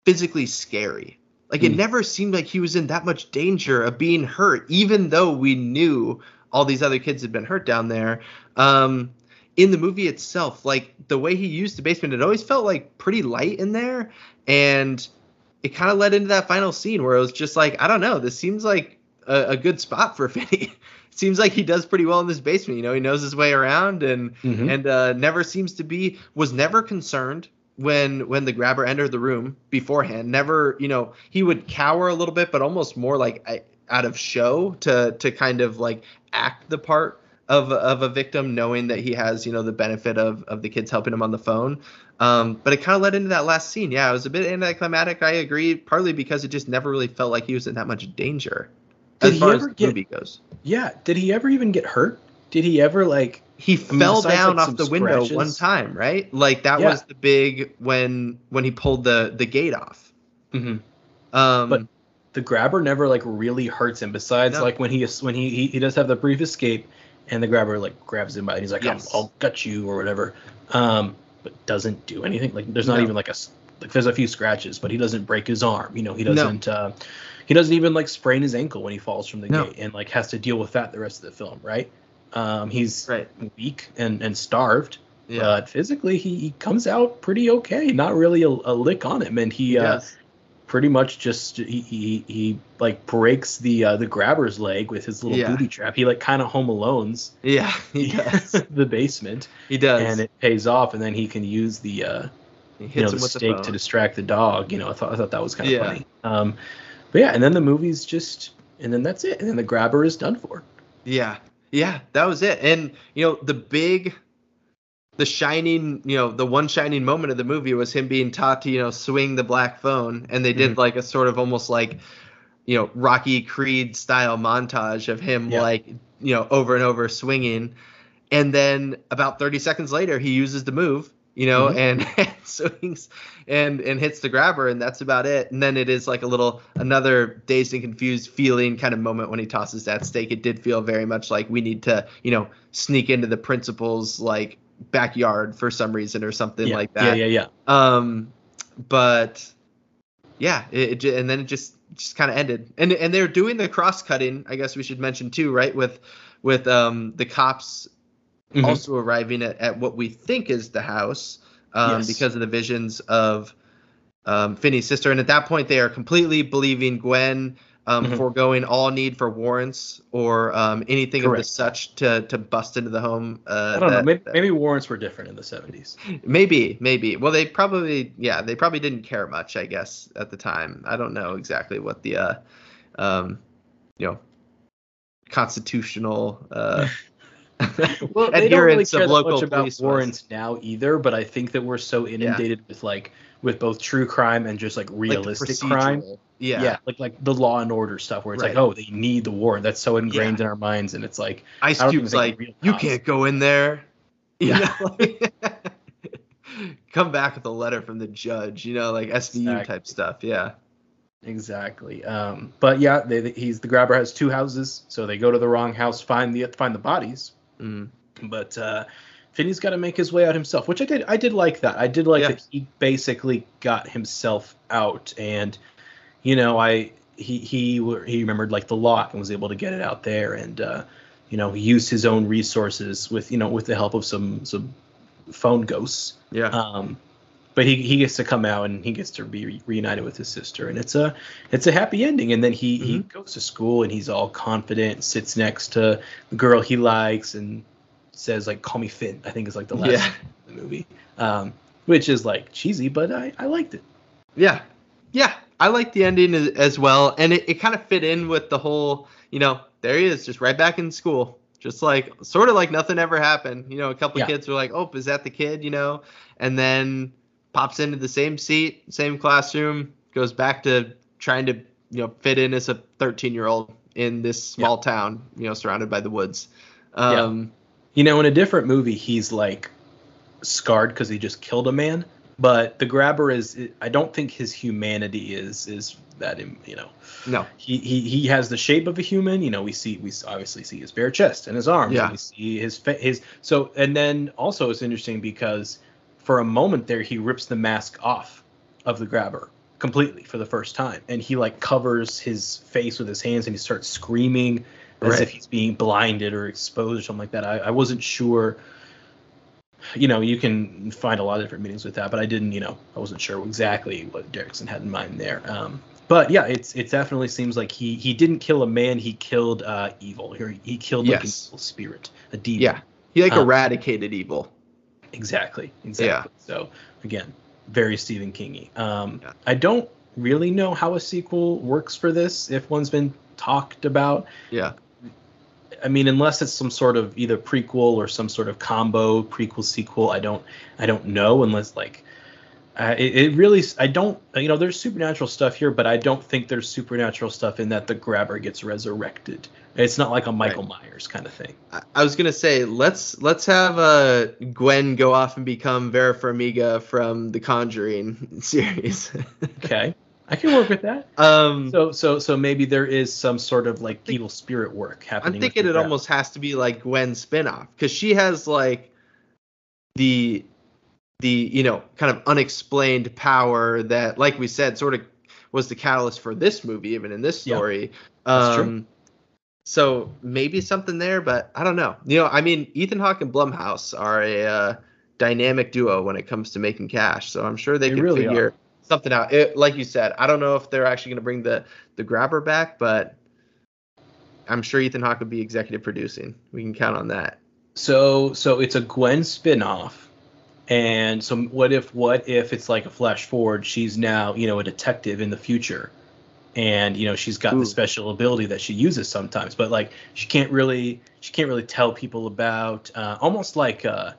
physically scary. Like it Mm. never seemed like he was in that much danger of being hurt even though we knew all these other kids had been hurt down there um in the movie itself like the way he used the basement it always felt like pretty light in there and it kind of led into that final scene where it was just like i don't know this seems like a, a good spot for [laughs] Finney. seems like he does pretty well in this basement you know he knows his way around and Mhm. and uh never seems to be was never concerned when when the grabber entered the room beforehand never you know he would cower a little bit but almost more like I- out of show to to kind of like act the part of of a victim knowing that he has you know the benefit of of the kids helping him on the phone um but it kind of led into that last scene yeah it was a bit anticlimactic i agree partly because it just never really felt like he was in that much danger Did as he far ever as the get- movie goes Yeah. Did he ever even get hurt? Did he ever like? he fell besides, down like, off the window scratches- one time right like that Yeah. was the big when when he pulled the the gate off Mhm. um But- the grabber never like really hurts him. Besides, No. like when he is when he, he he does have the brief escape, and the grabber like grabs him by and he's like, Yes. I'll, "I'll gut you" or whatever. Um, but doesn't do anything. Like there's not No. even like a like there's a few scratches, but he doesn't break his arm. You know, he doesn't. Uh, he doesn't even like sprain his ankle when he falls from the No. gate and like has to deal with that the rest of the film, right? Um, he's right weak and and starved. yeah But physically, he, he comes out pretty okay. Not really a, a lick on him, and he, he uh, does. Pretty much just he he, he like breaks the uh, the grabber's leg with his little Yeah. booby trap. He like kind of home alones yeah [laughs] he does [laughs] the basement, he does and it pays off. And then he can use the uh, he hits you know the stake to distract the dog. You know, I thought I thought that was kind of Yeah. funny. Um, but yeah, and then the movie's just and then that's it. And then the grabber is done for. Yeah, yeah, that was it. And you know, the big, the shining, you know, the one shining moment of the movie was him being taught to, you know, swing the black phone, and they did Mhm. like a sort of almost like, you know, Rocky Creed style montage of him Yeah. like, you know, over and over swinging, and then about 30 seconds later, he uses the move. You know, Mhm. and, [laughs] and swings and and hits the grabber, and that's about it. And then it is like a little another dazed and confused feeling kind of moment when he tosses that stake. It did feel very much like we need to, you know, sneak into the principal's like backyard for some reason or something yeah, like that. Yeah, yeah, yeah. Um, but yeah, it, it and then it just just kind of ended. And and they're doing the cross cutting. I guess we should mention too, right? With with um the cops Mhm. also arriving at, at what we think is the house um, Yes. because of the visions of um, Finney's sister. And at that point, they are completely believing Gwen, um, Mhm. foregoing all need for warrants or um, anything of the such to, to bust into the home. Uh, I don't know. Maybe, that- maybe warrants were different in the '70s. Maybe, maybe. Well, they probably, yeah, they probably didn't care much, I guess, at the time. I don't know exactly what the, uh, um, you know, constitutional uh, [laughs] well, they don't really care that much about police was. warrants now either. But I think that we're so inundated with like with both true crime and just like Like realistic crime. procedural. Yeah. like like the law and order stuff where it's like, oh, they need the warrant. That's so ingrained in our minds, and it's like, Ice Cube's like, you can't go in there. [laughs] You Yeah. know, like- [laughs] come back with a letter from the judge. You know, like SVU Exactly. type stuff. Yeah. exactly. Um, but yeah, they, they- he's the grabber has two houses, so they go to the wrong house, find the find the bodies. Mm. But uh, Finney's got to make his way out himself, which I did. I did like that. I did like Yeah. that he basically got himself out, and you know, I he he he remembered like the lock and was able to get it out there, and uh, you know, he used his own resources with you know with the help of some some phone ghosts. Yeah. Um, but he, he gets to come out and he gets to be reunited with his sister, and it's a it's a happy ending. And then he he Mm-hmm. goes to school and he's all confident, sits next to the girl he likes, and says like "Call me Finn." I think is like the last Yeah. the [laughs] movie, um, which is like cheesy, but I I liked it. Yeah. Yeah. I like the ending as, well. And it, it kind of fit in with the whole, you know, there he is, just right back in school. Just like, sort of like nothing ever happened. You know, a couple of Yeah. kids were like, oh, is that the kid? You know, and then pops into the same seat, same classroom, goes back to trying to, you know, fit in as a 13 year old in this small town, you know, surrounded by the woods. Um, You know, in a different movie, he's like scarred because he just killed a man. But the grabber is, I don't think his humanity is is that you know no. he he he has the shape of a human. You know, we see we obviously see his bare chest and his arms. Yeah. And we see his fa- his so and then also it's interesting because for a moment there he rips the mask off of the grabber completely for the first time and he like covers his face with his hands and he starts screaming as Right. if he's being blinded or exposed or something like that. I, I wasn't sure. You know, you can find a lot of different meanings with that, but I didn't. You know, I wasn't sure exactly what Derrickson had in mind there. Um, but yeah, it's it definitely seems like he he didn't kill a man. He killed uh, evil. He, he killed like an evil spirit, a demon. Yeah. He like Um, eradicated evil. Exactly. Exactly. Yeah. So again, very Stephen Kingy. Um, Yeah. I don't really know how a sequel works for this. If one's been talked about, Yeah. I mean, unless it's some sort of either prequel or some sort of combo prequel sequel, I don't I don't know. Unless like, uh, it, it really I don't you know there's supernatural stuff here, but I don't think there's supernatural stuff in that the grabber gets resurrected. It's not like a Michael Myers kind of thing. I, I was gonna say let's let's have uh Gwen go off and become Vera Farmiga from the Conjuring [laughs] series. Okay, I can work with that. um, So so so maybe there is some sort of like evil spirit work happening. I'm thinking it grabber. almost has to be like Gwen's spinoff because she has like the the you know kind of unexplained power that, like we said, sort of was the catalyst for this movie, even in this Yeah. story. That's true. um, So maybe something there, but I don't know. You know, I mean, Ethan Hawke and Blumhouse are a uh, dynamic duo when it comes to making cash. So I'm sure they, They can really figure something out. It, like you said, I don't know if they're actually going to bring the the grabber back, but I'm sure Ethan Hawke would be executive producing. We can count on that. So so it's a Gwen spin-off. And so what if what if it's like a flash forward, she's now, you know, a detective in the future. And you know, she's got Ooh. the special ability that she uses sometimes, but like she can't really she can't really tell people about uh almost like uh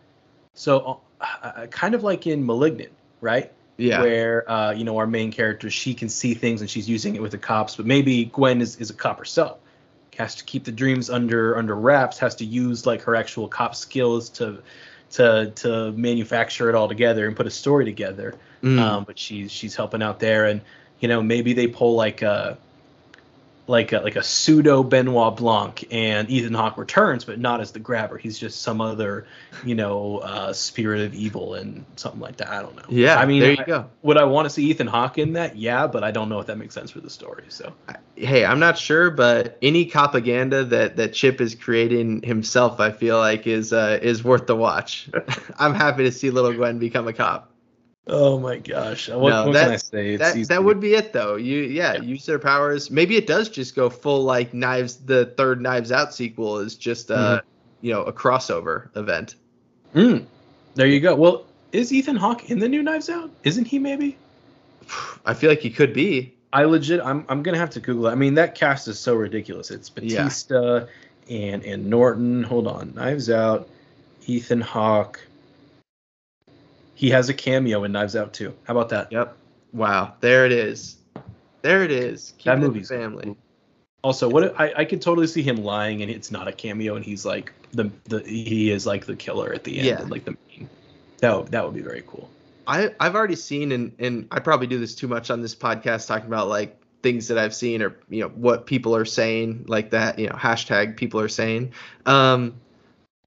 so uh, uh, kind of like in Malignant, right? Yeah. where uh, you know our main character she can see things and she's using it with the cops but maybe gwen is, is a cop herself has to keep the dreams under under wraps has to use like her actual cop skills to to to manufacture it all together and put a story together Mm. um, but she's she's helping out there and you know maybe they pull like a like a, like a pseudo Benoit Blanc and Ethan Hawke returns, but not as the grabber. He's just some other, you know, uh, spirit of evil and something like that. I don't know. yeah. I mean, there you I- go. would I want to see Ethan Hawke in that? Yeah, but I don't know if that makes sense for the story. So Hey, I'm not sure, but any propaganda that that Chip is creating himself, I feel like is uh, is worth the watch. [laughs] I'm happy to see little Gwen become a cop. Oh my gosh. What, No, what that- can I say? It's that easy. that would be it though. You yeah, Yeah. use their powers. Maybe it does just go full like knives. The third Knives Out sequel is just uh you know a crossover event. Mm, there you go. Well, is Ethan Hawke in the new Knives Out? Isn't he maybe? [sighs] I feel like he could be. I legit I'm I'm gonna have to Google it. I mean that cast is so ridiculous. It's Yeah. Batista and and Norton. Hold on. Knives Out, Ethan Hawke. He has a cameo in Knives Out too. How about that? Yep. Wow. There it is. There it is. Keep That it in the movie's family. Also, what I I could totally see him lying and it's not a cameo and he's like the the he is like the killer at the end. Yeah. like the main. That would, that would be very cool. I I've already seen and and I probably do this too much on this podcast talking about like things that I've seen or you know what people are saying like that you know hashtag people are saying. Um,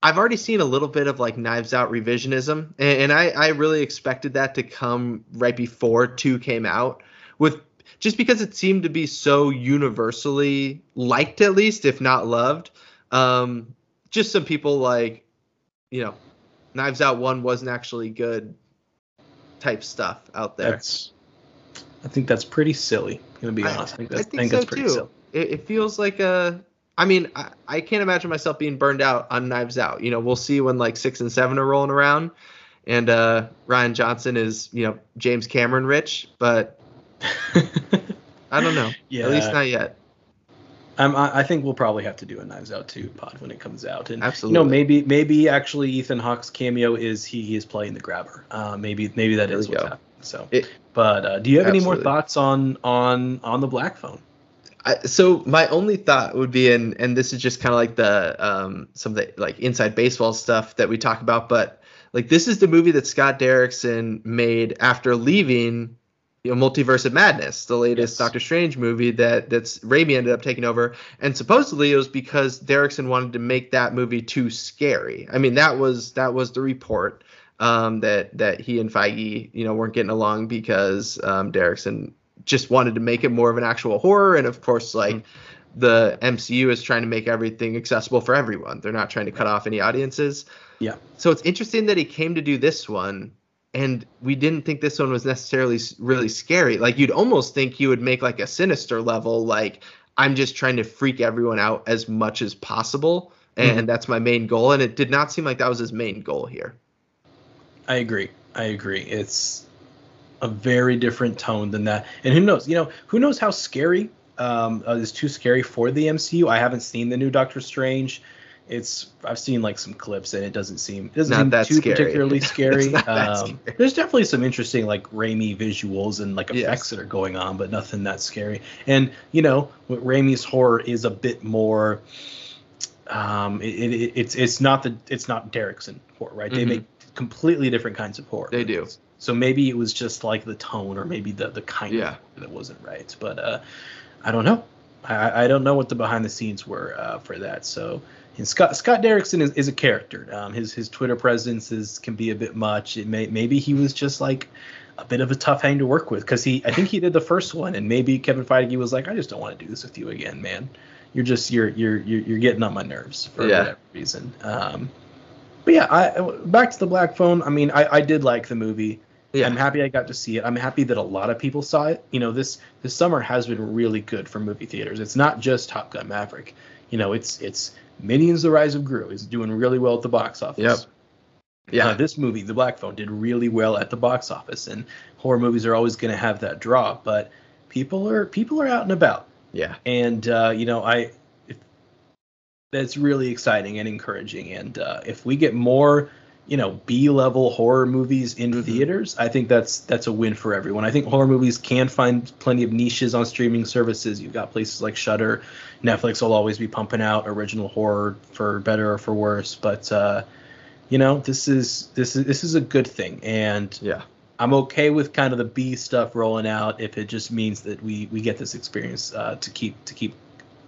I've already seen a little bit of like Knives Out revisionism, and, and I I really expected that to come right before two came out with just because it seemed to be so universally liked at least if not loved. Um, just some people like you know Knives Out one wasn't actually good type stuff out there. That's I think that's pretty silly. I'm gonna be I- honest. I think I think, I think so that's pretty too. silly. It, it feels like a. I mean, I, I can't imagine myself being burned out on Knives Out. You know, we'll see when like six and seven are rolling around, and uh, Rian Johnson is you know James Cameron rich, but [laughs] I don't know. yeah. At least not yet. I'm, I think we'll probably have to do a Knives Out 2 pod when it comes out. And Absolutely. you know, maybe maybe actually Ethan Hawke's cameo is he, he is playing the grabber. Uh, maybe maybe that There is what's go. happening. So, It- but uh, do you have any more thoughts on on on the Black Phone? I, so my only thought would be, and and this is just kind of like the um, some of the like inside baseball stuff that we talk about, but like this is the movie that Scott Derrickson made after leaving you know, Multiverse of Madness, the latest Yes. Doctor Strange movie that that's Raimi ended up taking over, and supposedly it was because Derrickson wanted to make that movie too scary. I mean, that was that was the report um, that that he and Feige, you know, weren't getting along because um, Derrickson just wanted to make it more of an actual horror, and of course, like. Mm-hmm. The MCU is trying to make everything accessible for everyone. They're not trying to cut off any audiences. Yeah. So it's interesting that he came to do this one and we didn't think this one was necessarily really scary. Like you'd almost think he would make like a sinister level, like I'm just trying to freak everyone out as much as possible, mm-hmm. and that's my main goal. And it did not seem like that was his main goal here. I agree. I agree. It's a very different tone than that. And who knows? You know, who knows how scary um, uh, is too scary for the MCU? I haven't seen the new Doctor Strange. It's I've seen like some clips and it doesn't seem it doesn't Not seem that too scary. particularly [laughs] scary. um, scary. There's definitely some interesting like Raimi visuals and like effects Yes. that are going on, but nothing that scary. And you know, what Raimi's horror is a bit more. Um, it, it, it's it's not the it's not Derrickson horror, right? They Mhm. make completely different kinds of horror. They do. So maybe it was just like the tone, or maybe the the kind Yeah. of that wasn't right. But uh, I don't know. I, I don't know what the behind the scenes were uh, for that. So and Scott Scott Derrickson is, is a character. Um, his his Twitter presence is can be a bit much. It may maybe he was just like a bit of a tough hang to work with because he I think he did the first one and maybe Kevin Feige was like I just don't want to do this with you again, man. You're just you're you're you're, you're getting on my nerves for Yeah. whatever reason. Um, but yeah, I back to the Black Phone. I mean, I, I did like the movie. Yeah. I'm happy I got to see it. I'm happy that a lot of people saw it. You know, this this summer has been really good for movie theaters. It's not just Top Gun Maverick. You know, it's it's Minions: The Rise of Gru is doing really well at the box office. Yep. Yeah. Uh, this movie, The Black Phone, did really well at the box office, and horror movies are always going to have that draw. But people are people are out and about, yeah. and uh, you know, I that's really exciting and encouraging. And uh, if we get more, you know, B-level horror movies in Mhm. theaters, I think that's that's a win for everyone. I think horror movies can find plenty of niches on streaming services. You've got places like Shudder, Netflix will always be pumping out original horror for better or for worse. But uh, you know, this is this is this is a good thing, and Yeah. I'm okay with kind of the B stuff rolling out if it just means that we we get this experience uh, to keep to keep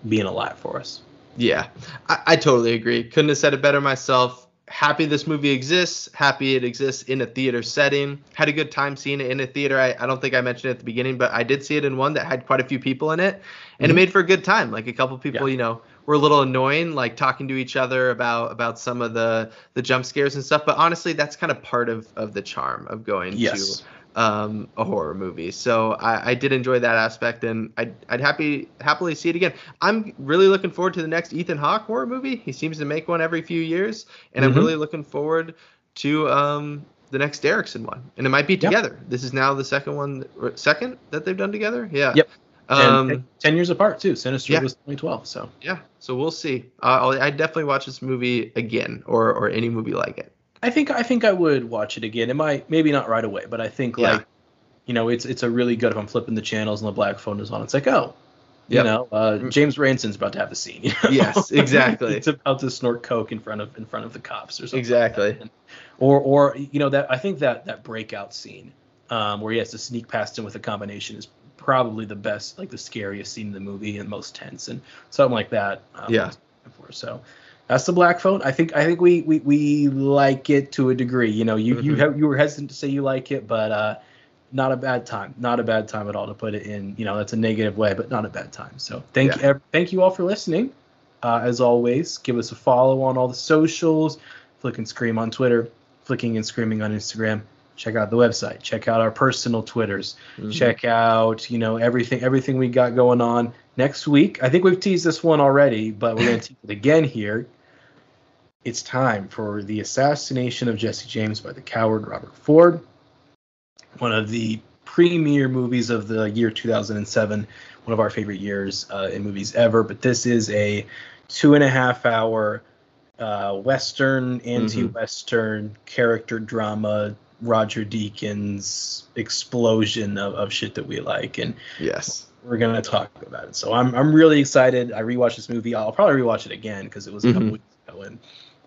being alive for us. Yeah, I, I totally agree. Couldn't have said it better myself. Happy this movie exists. Happy it exists in a theater setting. Had a good time seeing it in a theater. I, I don't think I mentioned it at the beginning, but I did see it in one that had quite a few people in it, and it Mhm. made for a good time. Like a couple people, Yeah. you know, were a little annoying, like talking to each other about about some of the the jump scares and stuff. But honestly, that's kind of part of of the charm of going Yes. to um, a horror movie. So I, I did enjoy that aspect, and I'd, I'd happy happily see it again. I'm really looking forward to the next Ethan Hawke horror movie. He seems to make one every few years, and Mhm. I'm really looking forward to um, the next Derrickson one. And it might be Yep. together. This is now the second one, second that they've done together. Yeah. Yep. Um, and ten years apart too. Sinister yeah. was 2012, so yeah. So we'll see. Uh, I definitely watch this movie again, or or any movie like it. I think I think I would watch it again. It might maybe not right away, but I think Yeah. like you know it's it's a really good if I'm flipping the channels and the black phone is on. It's like oh. You Yep. know, uh, James Ransone's about to have a scene. you know? Yes, [laughs] exactly. it's about to snort coke in front of in front of the cops or something. Exactly. And- or or you know that I think that that breakout scene um, where he has to sneak past him with a combination is probably the best, like the scariest scene in the movie and most tense and something like that. Um, Yeah. For so that's the black phone. I think I think we we, we like it to a degree. You know, you you Mhm. have you were hesitant to say you like it, but uh, not a bad time. Not a bad time at all to put it in. You know, that's a negative way, but not a bad time. So thank Yeah. you thank you all for listening. Uh, as always, give us a follow on all the socials. Flick and Scream on Twitter, Flicking and Screaming on Instagram. Check out the website. Check out our personal Twitters. Mhm. Check out, you know, everything everything we got going on next week. I think we've teased this one already, but we're gonna [laughs] tease it again here. It's time for the assassination of Jesse James by the coward Robert Ford. One of the premier movies of the year 2007, one of our favorite years uh, in movies ever. But this is a two and a half hour uh, Western, anti-Western character drama, Roger Deakins explosion of, of shit that we like. And Yes. we're gonna talk about it. So I'm I'm really excited. I rewatched this movie. I'll probably rewatch it again because it was a couple Mhm. weeks ago and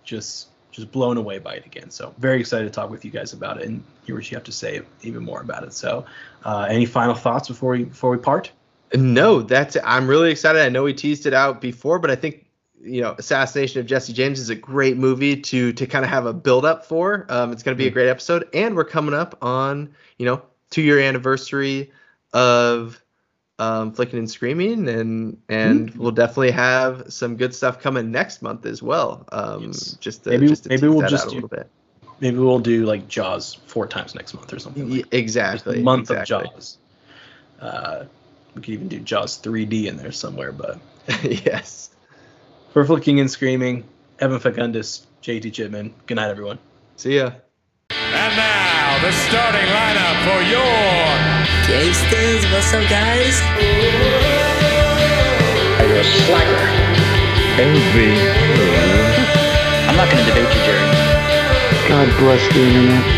just just blown away by it again. So very excited to talk with you guys about it and hear what you have to say even more about it. So uh, any final thoughts before we before we part? No, that's I'm really excited. I know we teased it out before, but I think you know, Assassination of Jesse James is a great movie to to kind of have a build up for. Um, it's going to be a great episode, and we're coming up on you know two year anniversary of um, Flicking and Screaming, and and we'll definitely have some good stuff coming next month as well. Um, Yes. just to, Maybe- just to maybe we'll just out a do- little bit. Maybe we'll do like Jaws four times next month or something. Like. Just exactly. month exactly. of Jaws. Uh, we could even do Jaws 3D in there somewhere, but [laughs] yes. for flicking and screaming, Evan Facundus, JT Chipman. Good night, everyone. See ya. And now, the starting lineup for your Gangsters, what's up, guys? You're a slacker. I'm not going to debate you, Jerry. God bless the internet.